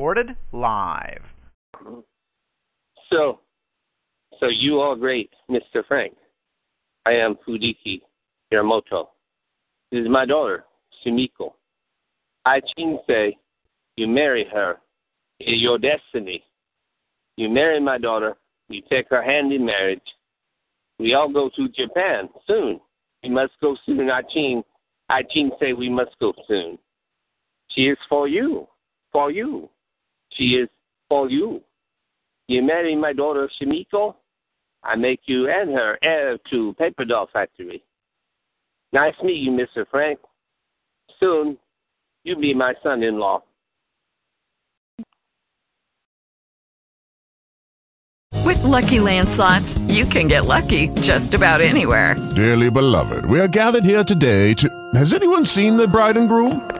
Recorded live. So, so you are great, Mr. Frank. I am Fudiki Yamamoto. This is my daughter, Sumiko. I say you marry her. It's your destiny. You marry my daughter. You take her hand in marriage. We all go to Japan soon. We must go soon. I Chin, I Chin say we must go soon. She is for you, for you. She is for you. You marry my daughter Shimiko, I make you and her heir to paper doll factory. Nice meet you, Mr. Frank. Soon, you'll be my son-in-law. With Lucky Land slots, you can get lucky just about anywhere. Dearly beloved, we are gathered here today to. Has anyone seen the bride and groom?